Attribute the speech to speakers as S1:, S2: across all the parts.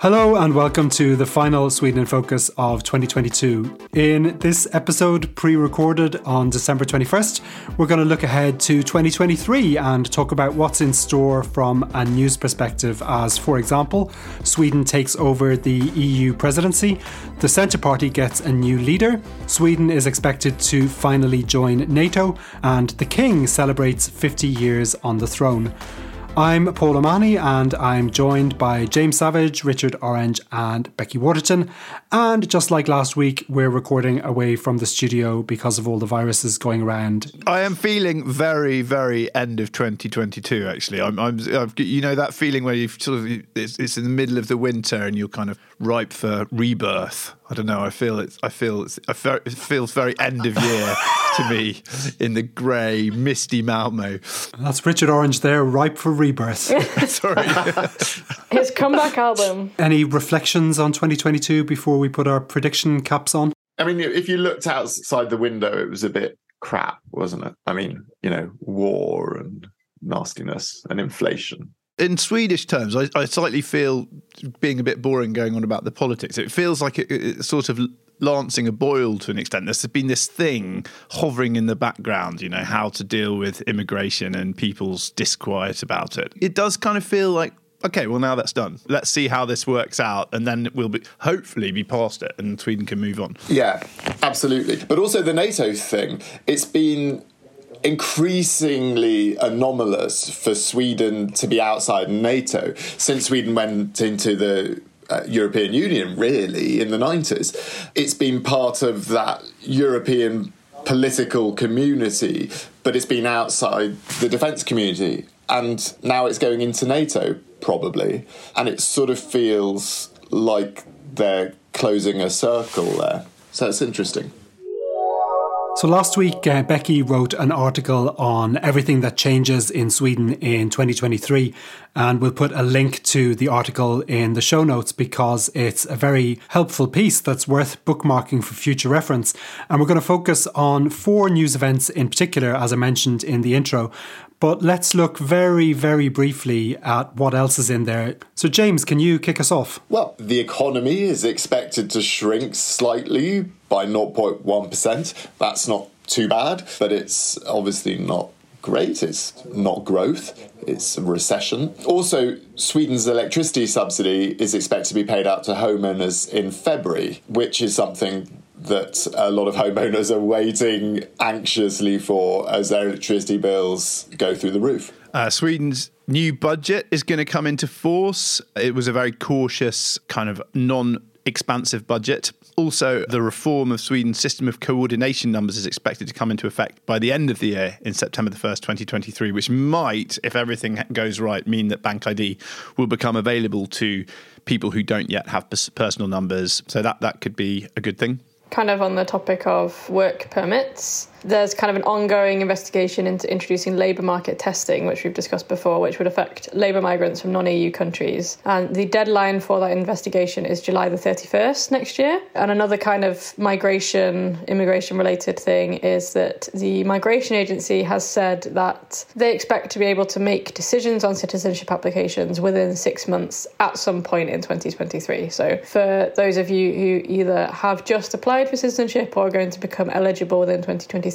S1: Hello and welcome to the final Sweden in Focus of 2022. In this episode, pre recorded on December 21st, we're going to look ahead to 2023 and talk about what's in store from a news perspective, as, for example, Sweden takes over the EU presidency, the Centre Party gets a new leader, Sweden is expected to finally join NATO, and the King celebrates 50 years on the throne. I'm Paul O'Mahony, and I'm joined by James Savage, Richard Orange, and Becky Waterton. And just like last week, we're recording away from the studio because of all the viruses going around.
S2: I am feeling very, very end of 2022. Actually, I'm, I'm I've, you know, that feeling where you've sort of it's, it's in the middle of the winter and you're kind of ripe for rebirth. I don't know. I feel it's. I feel it's. I feel, it feels very end of year to me in the grey, misty Malmo.
S1: That's Richard Orange there, ripe for rebirth.
S2: Sorry.
S3: His comeback album.
S1: Any reflections on 2022 before we put our prediction caps on?
S4: I mean, if you looked outside the window, it was a bit crap, wasn't it? I mean, you know, war and nastiness and inflation.
S2: In Swedish terms, I, I, slightly feel being a bit boring going on about the politics. It feels like it, it's sort of lancing a boil to an extent. There's been this thing hovering in the background, you know, how to deal with immigration and people's disquiet about it. It does kind of feel like. Okay, well now that's done. Let's see how this works out, and then we'll be hopefully be past it, and Sweden can move on.
S4: Yeah, absolutely. But also the NATO thing. It's been increasingly anomalous for Sweden to be outside NATO since Sweden went into the uh, European Union, really, in the 90s. It's been part of that European political community, but it's been outside the defence community. And now it's going into NATO, probably. And it sort of feels like they're closing a circle there. So it's interesting.
S1: So last week, uh, Becky wrote an article on everything that changes in Sweden in 2023, and we'll put a link to the article in the show notes because it's a very helpful piece that's worth bookmarking for future reference. And we're going to focus on four news events in particular, as I mentioned in the intro. But let's look very, very briefly at what else is in there. So, James, can you kick us off?
S4: Well, the economy is expected to shrink slightly by 0.1%. That's not too bad, but it's obviously not great. It's not growth, it's recession. Also, Sweden's electricity subsidy is expected to be paid out to homeowners in February, which is something that a lot of homeowners are waiting anxiously for as their electricity bills go through the roof.
S2: Uh, Sweden's new budget is going to come into force. It was a very cautious, kind of non expansive budget. Also, the reform of Sweden's system of coordination numbers is expected to come into effect by the end of the year in September the 1st, 2023, which might, if everything goes right, mean that Bank ID will become available to people who don't yet have personal numbers. So that, that could be a good thing
S3: kind of on the topic of work permits, there's kind of an ongoing investigation into introducing labour market testing, which we've discussed before, which would affect labour migrants from non EU countries. And the deadline for that investigation is July the 31st next year. And another kind of migration, immigration related thing is that the Migration Agency has said that they expect to be able to make decisions on citizenship applications within six months at some point in 2023. So for those of you who either have just applied for citizenship or are going to become eligible within 2023,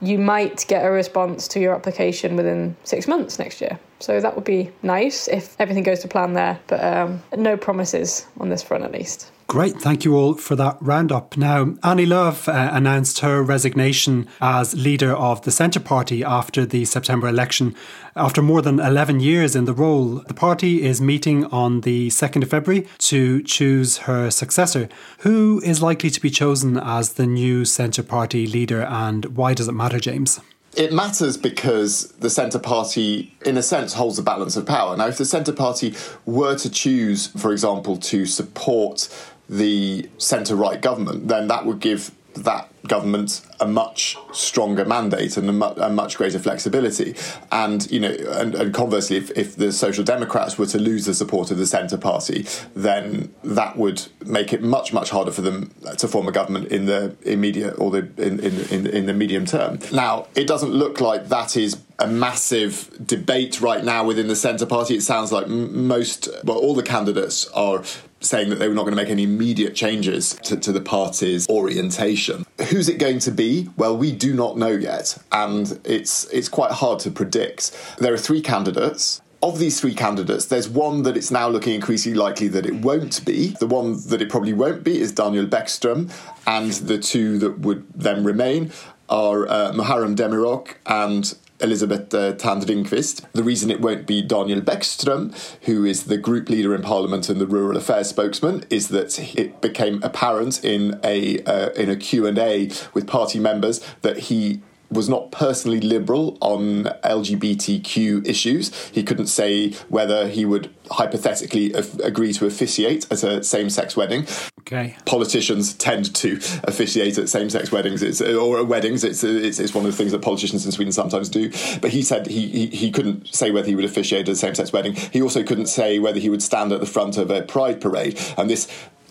S3: you might get a response to your application within six months next year. So that would be nice if everything goes to plan there, but um, no promises on this front at least.
S1: Great. Thank you all for that roundup. Now, Annie Lööf uh, announced her resignation as leader of the Centre Party after the September election. After more than 11 years in the role, the party is meeting on the 2nd of February to choose her successor. Who is likely to be chosen as the new Centre Party leader and why does it matter, James?
S4: It matters because the Centre Party, in a sense, holds the balance of power. Now, if the Centre Party were to choose, for example, to support the centre right government, then that would give that government a much stronger mandate and a, mu- a much greater flexibility. And you know, and, and conversely, if, if, the Social Democrats were to lose the support of the Centre Party, then that would make it much much harder for them to form a government in the immediate or the in, in, in, in the medium term. Now, it doesn't look like that is a massive debate right now within the Centre Party. It sounds like most, well, all the candidates are saying that they were not going to make any immediate changes to, to, the party's orientation. Who's it going to be? Well, we do not know yet, and it's it's quite hard to predict. There are three candidates. Of these three candidates, there's one that it's now looking increasingly likely that it won't be. The one that it probably won't be is Daniel Bäckström, and the two that would then remain are uh, Muharrem Demirok and Elisabeth uh, Thand-Ringqvist. The reason it won't be Daniel Bäckström, who is the group leader in Parliament and the Rural Affairs spokesman, is that it became apparent in a uh, in a Q&A with party members that he was not personally liberal on LGBTQ issues. He couldn't say whether he would hypothetically agree to officiate at a same-sex wedding.
S1: Okay.
S4: Politicians tend to officiate at same-sex weddings it's, or weddings. It's, it's, it's one of the things that politicians in Sweden sometimes do. But he said he, he, he couldn't say whether he would officiate at a same-sex wedding. He also couldn't say whether he would stand at the front of a pride parade. And this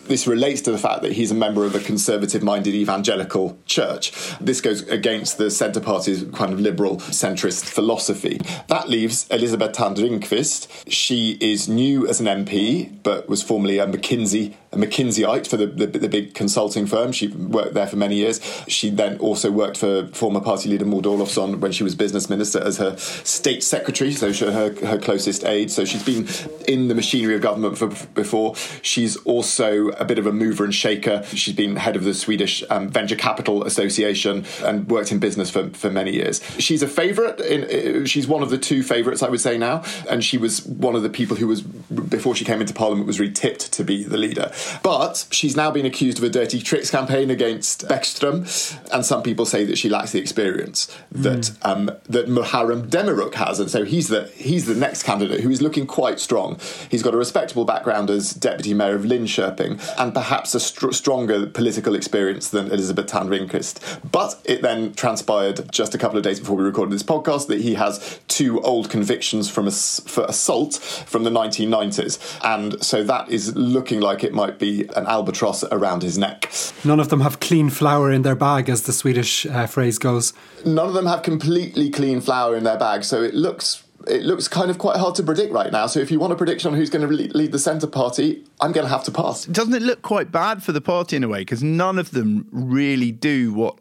S4: this relates to the fact that he's a member of a conservative minded evangelical church. This goes against the Centre Party's kind of liberal centrist philosophy. That leaves Elisabeth Thand-Ringqvist. She is new as an MP, but was formerly a McKinsey McKinseyite for the, the, the, big consulting firm. She worked there for many years. She then also worked for former party leader Maud Olofsson when she was business minister as her state secretary, so her, her closest aide. So she's been in the machinery of government for, before. She's also a bit of a mover and shaker. She's been head of the Swedish um, Venture Capital Association and worked in business for, for many years. She's a favourite. In, uh, she's one of the two favourites, I would say now, and she was one of the people who was before she came into Parliament was really tipped to be the leader. But she's now been accused of a dirty tricks campaign against Bäckström, and some people say that she lacks the experience that mm. um, that Muharrem Demirok has, and so he's the he's the next candidate who is looking quite strong. He's got a respectable background as deputy mayor of Linköping, and perhaps a str- stronger political experience than Elisabeth Thand-Ringqvist. But it then transpired just a couple of days before we recorded this podcast that he has two old convictions from for assault from the 1990s, and so that is looking like it might be an albatross around his neck.
S1: None of them have clean flour in their bag, as the Swedish uh, phrase goes.
S4: None of them have completely clean flour in their bag, so it looks it looks kind of quite hard to predict right now. So if you want a prediction on who's going to lead the Centre Party, I'm going to have to pass.
S2: Doesn't it look quite bad for the party in a way? Because none of them really do what,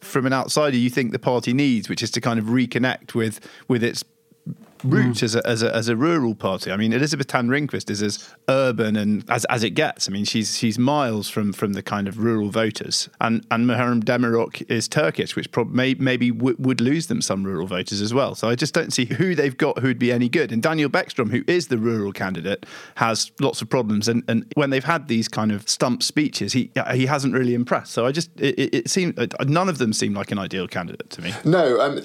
S2: from an outsider, you think the party needs, which is to kind of reconnect with with its route mm. as, a, as, a, as a rural party. I mean, Elisabeth Thand-Ringqvist is as urban and as, as it gets. I mean, she's she's miles from, from the kind of rural voters. And and Muharrem Demirok is Turkish, which prob- may, maybe w- would lose them some rural voters as well. So I just don't see who they've got who would be any good. And Daniel Bäckström, who is the rural candidate, has lots of problems. And, and when they've had these kind of stump speeches, he he hasn't really impressed. So I just it, it, it seemed none of them seem like an ideal candidate to me.
S4: No, um,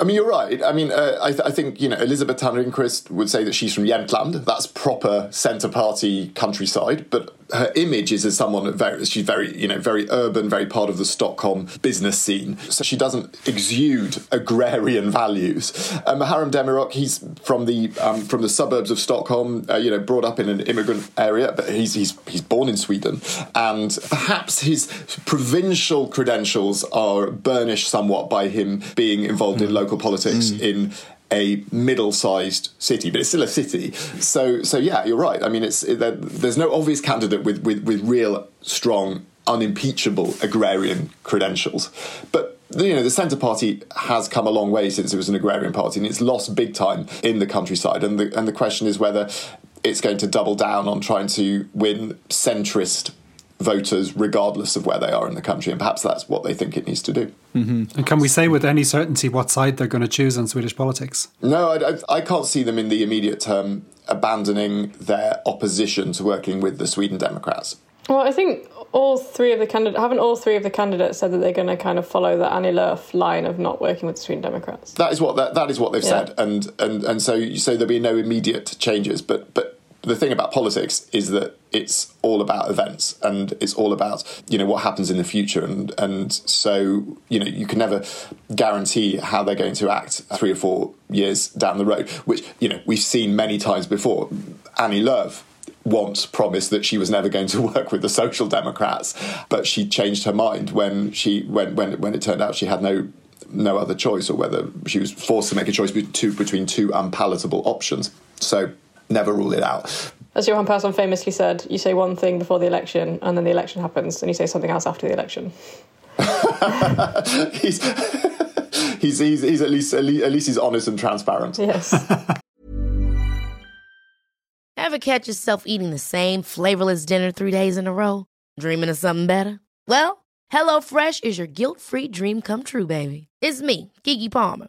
S4: I mean, you're right. I mean, uh, I, th- I, think you know Elisabeth Thand-Ringqvist would say that she's from Jämtland. That's proper centre party countryside. But her image is as someone very she's very you know very urban, very part of the Stockholm business scene. So she doesn't exude agrarian values. Um, Muharrem Demirok, he's from the um, from the suburbs of Stockholm. Uh, you know, brought up in an immigrant area, but he's he's he's born in Sweden, and perhaps his provincial credentials are burnished somewhat by him being involved mm. in local politics mm. in a middle-sized city, but it's still a city. So, so yeah, you're right. I mean, it's it, there's no obvious candidate with, with, with real strong, unimpeachable agrarian credentials. But you know, the Centre Party has come a long way since it was an agrarian party, and it's lost big time in the countryside. And the and the question is whether it's going to double down on trying to win centrist voters regardless of where they are in the country and perhaps that's what they think it needs to do
S1: mm-hmm. and can we say with any certainty what side they're going to choose on swedish politics
S4: no I, I, I, can't see them in the immediate term abandoning their opposition to working with the sweden democrats
S3: well i think all three of the candidates haven't all three of the candidates said that they're going to kind of follow the Annie Lööf line of not working with the Sweden Democrats.
S4: That is what that, that is what they've yeah. said, and and and so so there'll be no immediate changes. But but the thing about politics is that it's all about events and it's all about you know what happens in the future and and so you know you can never guarantee how they're going to act three or four years down the road which you know we've seen many times before Annie Lööf once promised that she was never going to work with the Social Democrats, but she changed her mind when she when when when it turned out she had no no other choice, or whether she was forced to make a choice between two, between two unpalatable options. So never rule it out.
S3: As Göran Persson famously said, you say one thing before the election, and then the election happens, and you say something else after the election.
S4: he's, he's, he's, he's, at least at least he's honest and transparent.
S3: Yes.
S5: Ever catch yourself eating the same flavorless dinner three days in a row? Dreaming of something better? Well, HelloFresh is your guilt-free dream come true, baby. It's me, Keke Palmer.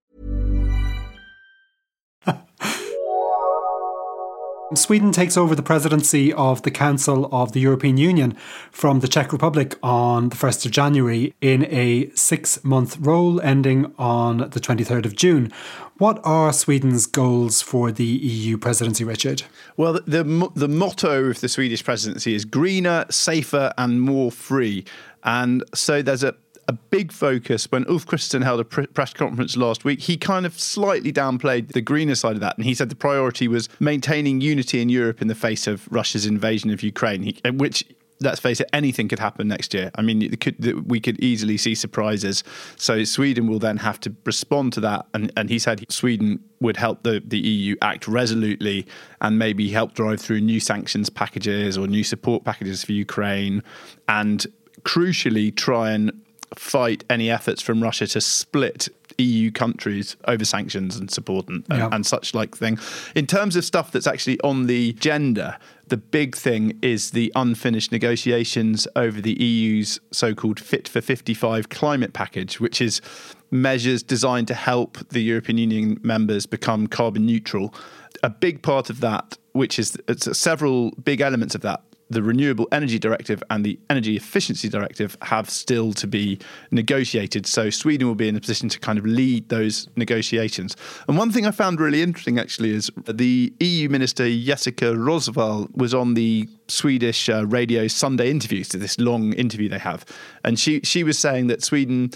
S1: Sweden takes over the presidency of the Council of the European Union from the Czech Republic on the 1st of January in a six month role ending on the 23rd of June. What are Sweden's goals for the EU presidency, Richard?
S2: Well, the, the, the motto of the Swedish presidency is greener, safer, and more free. And so there's a a big focus when Ulf Kristersson held a press conference last week. He kind of slightly downplayed the greener side of that, and he said the priority was maintaining unity in Europe in the face of Russia's invasion of Ukraine, he, which let's face it, anything could happen next year. I mean, could, we could easily see surprises. So Sweden will then have to respond to that. And, and he said Sweden would help the, the EU act resolutely and maybe help drive through new sanctions packages or new support packages for Ukraine. And crucially, try and fight any efforts from Russia to split EU countries over sanctions and support and, yeah. and, and, such like thing. In terms of stuff that's actually on the agenda, the big thing is the unfinished negotiations over the EU's so called Fit for 55 climate package, which is measures designed to help the European Union members become carbon neutral. A big part of that, which is several big elements of that, the Renewable Energy Directive and the Energy Efficiency Directive have still to be negotiated. So Sweden will be in a position to kind of lead those negotiations. And one thing I found really interesting actually is the EU Minister Jessica Roswall was on the Swedish uh, radio Sunday interviews to this long interview they have, and she she was saying that Sweden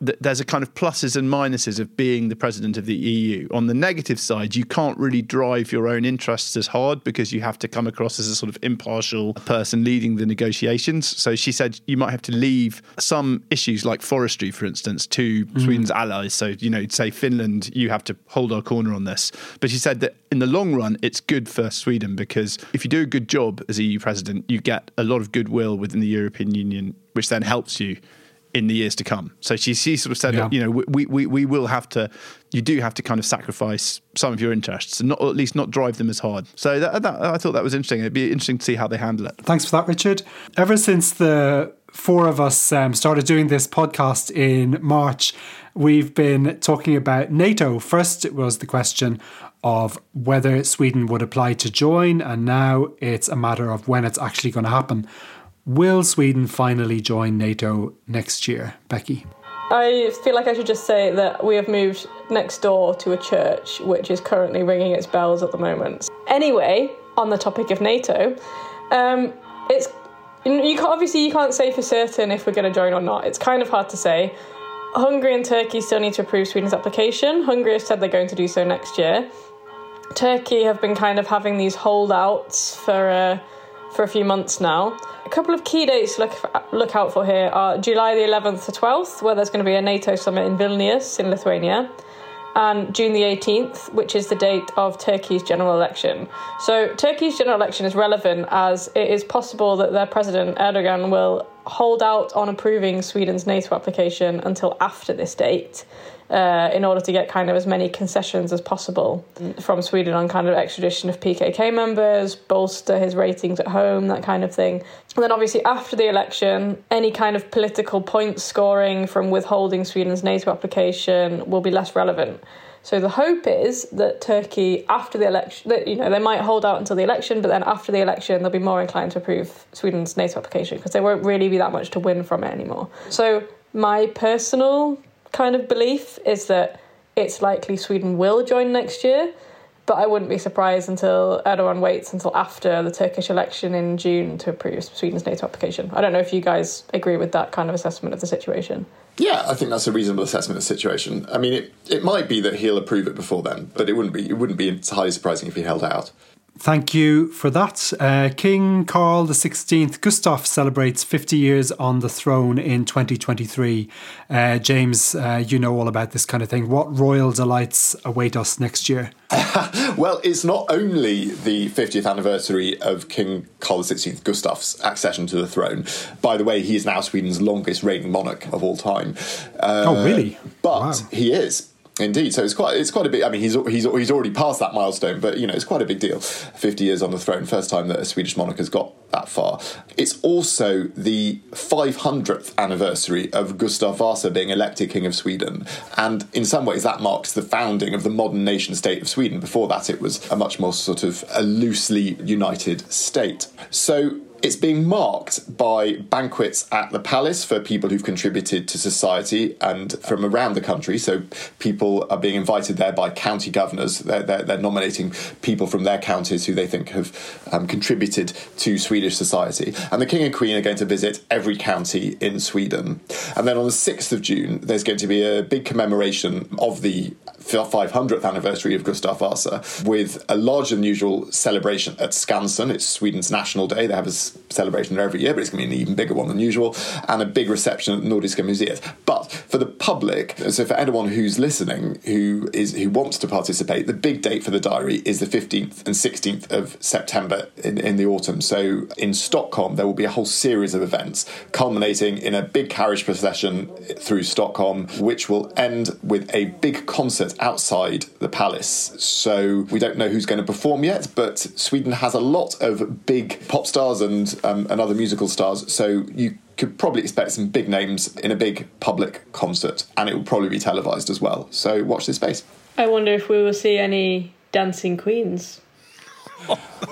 S2: there's a kind of pluses and minuses of being the president of the EU. On the negative side, you can't really drive your own interests as hard because you have to come across as a sort of impartial person leading the negotiations. So she said you might have to leave some issues like forestry, for instance, to mm. Sweden's allies. So, you know, say Finland, you have to hold our corner on this. But she said that in the long run, it's good for Sweden because if you do a good job as EU president, you get a lot of goodwill within the European Union, which then helps you in the years to come. So she, she sort of said, yeah. you know, we, we, we will have to, you do have to kind of sacrifice some of your interests and not, or at least not drive them as hard. So that, that, I thought that was interesting. It'd be interesting to see how they handle it.
S1: Thanks for that, Richard. Ever since the four of us um, started doing this podcast in March, we've been talking about NATO. First, it was the question of whether Sweden would apply to join, and now it's a matter of when it's actually going to happen. Will Sweden finally join NATO next year, Becky?
S3: I feel like I should just say that we have moved next door to a church which is currently ringing its bells at the moment. Anyway, on the topic of NATO, um, it's you can't, obviously you can't say for certain if we're going to join or not. It's kind of hard to say. Hungary and Turkey still need to approve Sweden's application. Hungary has said they're going to do so next year. Turkey have been kind of having these holdouts for uh, for a few months now. A couple of key dates to look, look out for here are July the 11th to 12th, where there's going to be a NATO summit in Vilnius in Lithuania, and June the 18th, which is the date of Turkey's general election. So, Turkey's general election is relevant as it is possible that their president, Erdogan, will hold out on approving Sweden's NATO application until after this date uh, in order to get kind of as many concessions as possible from Sweden on kind of extradition of PKK members, bolster his ratings at home, that kind of thing. And then obviously after the election, any kind of political point scoring from withholding Sweden's NATO application will be less relevant. So the hope is that Turkey, after the election, that you know they might hold out until the election, but then after the election they'll be more inclined to approve Sweden's NATO application because there won't really be that much to win from it anymore. So my personal kind of belief is that it's likely Sweden will join next year, but I wouldn't be surprised until Erdogan waits until after the Turkish election in June to approve Sweden's NATO application. I don't know if you guys agree with that kind of assessment of the situation.
S4: Yeah, I think that's a reasonable assessment of the situation. I mean, it, it might be that he'll approve it before then, but it wouldn't be it wouldn't be entirely surprising if he held out.
S1: Thank you for that. Uh, King Carl XVI Gustaf celebrates 50 years on the throne in 2023. Uh, James, uh, you know all about this kind of thing. What royal delights await us next year?
S4: well, it's not only the 50th anniversary of King Carl XVI Gustaf's accession to the throne. By the way, he is now Sweden's longest reigning monarch of all time.
S1: oh, really?
S4: But
S1: wow.
S4: he is. Indeed, so it's quite it's quite a big. I mean, he's he's he's already passed that milestone, but you know it's quite a big deal. Fifty years on the throne, first time that a Swedish monarch has got that far. It's also the 500th anniversary of Gustav Vasa being elected king of Sweden, and in some ways that marks the founding of the modern nation state of Sweden. Before that, it was a much more sort of a loosely united state. So it's being marked by banquets at the palace for people who've contributed to society and from around the country. So people are being invited there by county governors. They're, they're, they're nominating people from their counties who they think have um, contributed to Swedish society. And the king and queen are going to visit every county in Sweden. And then on the 6th of June, there's going to be a big commemoration of the 500th anniversary of Gustav Vasa with a larger than usual celebration at Skansen. It's Sweden's national day. They have a celebration every year, but it's going to be an even bigger one than usual, and a big reception at Nordiska Museet. But for the public, so for anyone who's listening who is who wants to participate, the big date for the diary is the 15th and 16th of September in, in the autumn. So in Stockholm, there will be a whole series of events culminating in a big carriage procession through Stockholm, which will end with a big concert outside the palace. So we don't know who's going to perform yet, but Sweden has a lot of big pop stars and um, and other musical stars. So you could probably expect some big names in a big public concert, and it will probably be televised as well. So watch this space.
S3: I wonder if we will see any dancing queens.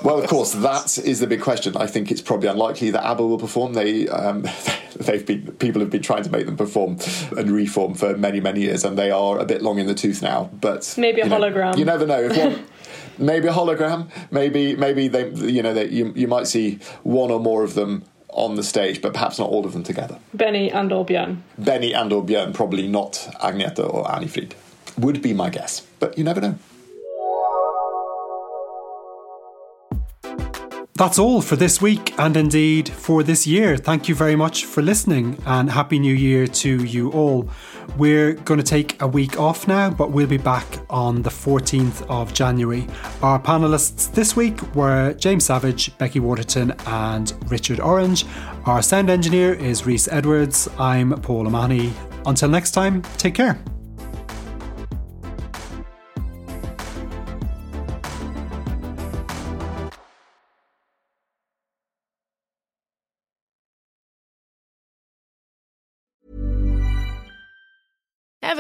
S4: well, of course, that is the big question. I think it's probably unlikely that ABBA will perform. They, um, they've been people have been trying to make them perform and reform for many, many years, and they are a bit long in the tooth now. But
S3: maybe a
S4: you know,
S3: hologram.
S4: You never know. If one, maybe a hologram. Maybe, maybe they, you know, they, you you might see one or more of them on the stage, but perhaps not all of them together.
S3: Benny and or Björn.
S4: Benny and or Björn, probably not Agneta or Anni-Frid. Would be my guess, but you never know.
S1: That's all for this week and indeed for this year. Thank you very much for listening and Happy New Year to you all. We're going to take a week off now, but we'll be back on the 14th of January. Our panelists this week were James Savage, Becky Waterton, and Richard Orange. Our sound engineer is Rhys Edwards. I'm Paul O'Mahony. Until next time, take care.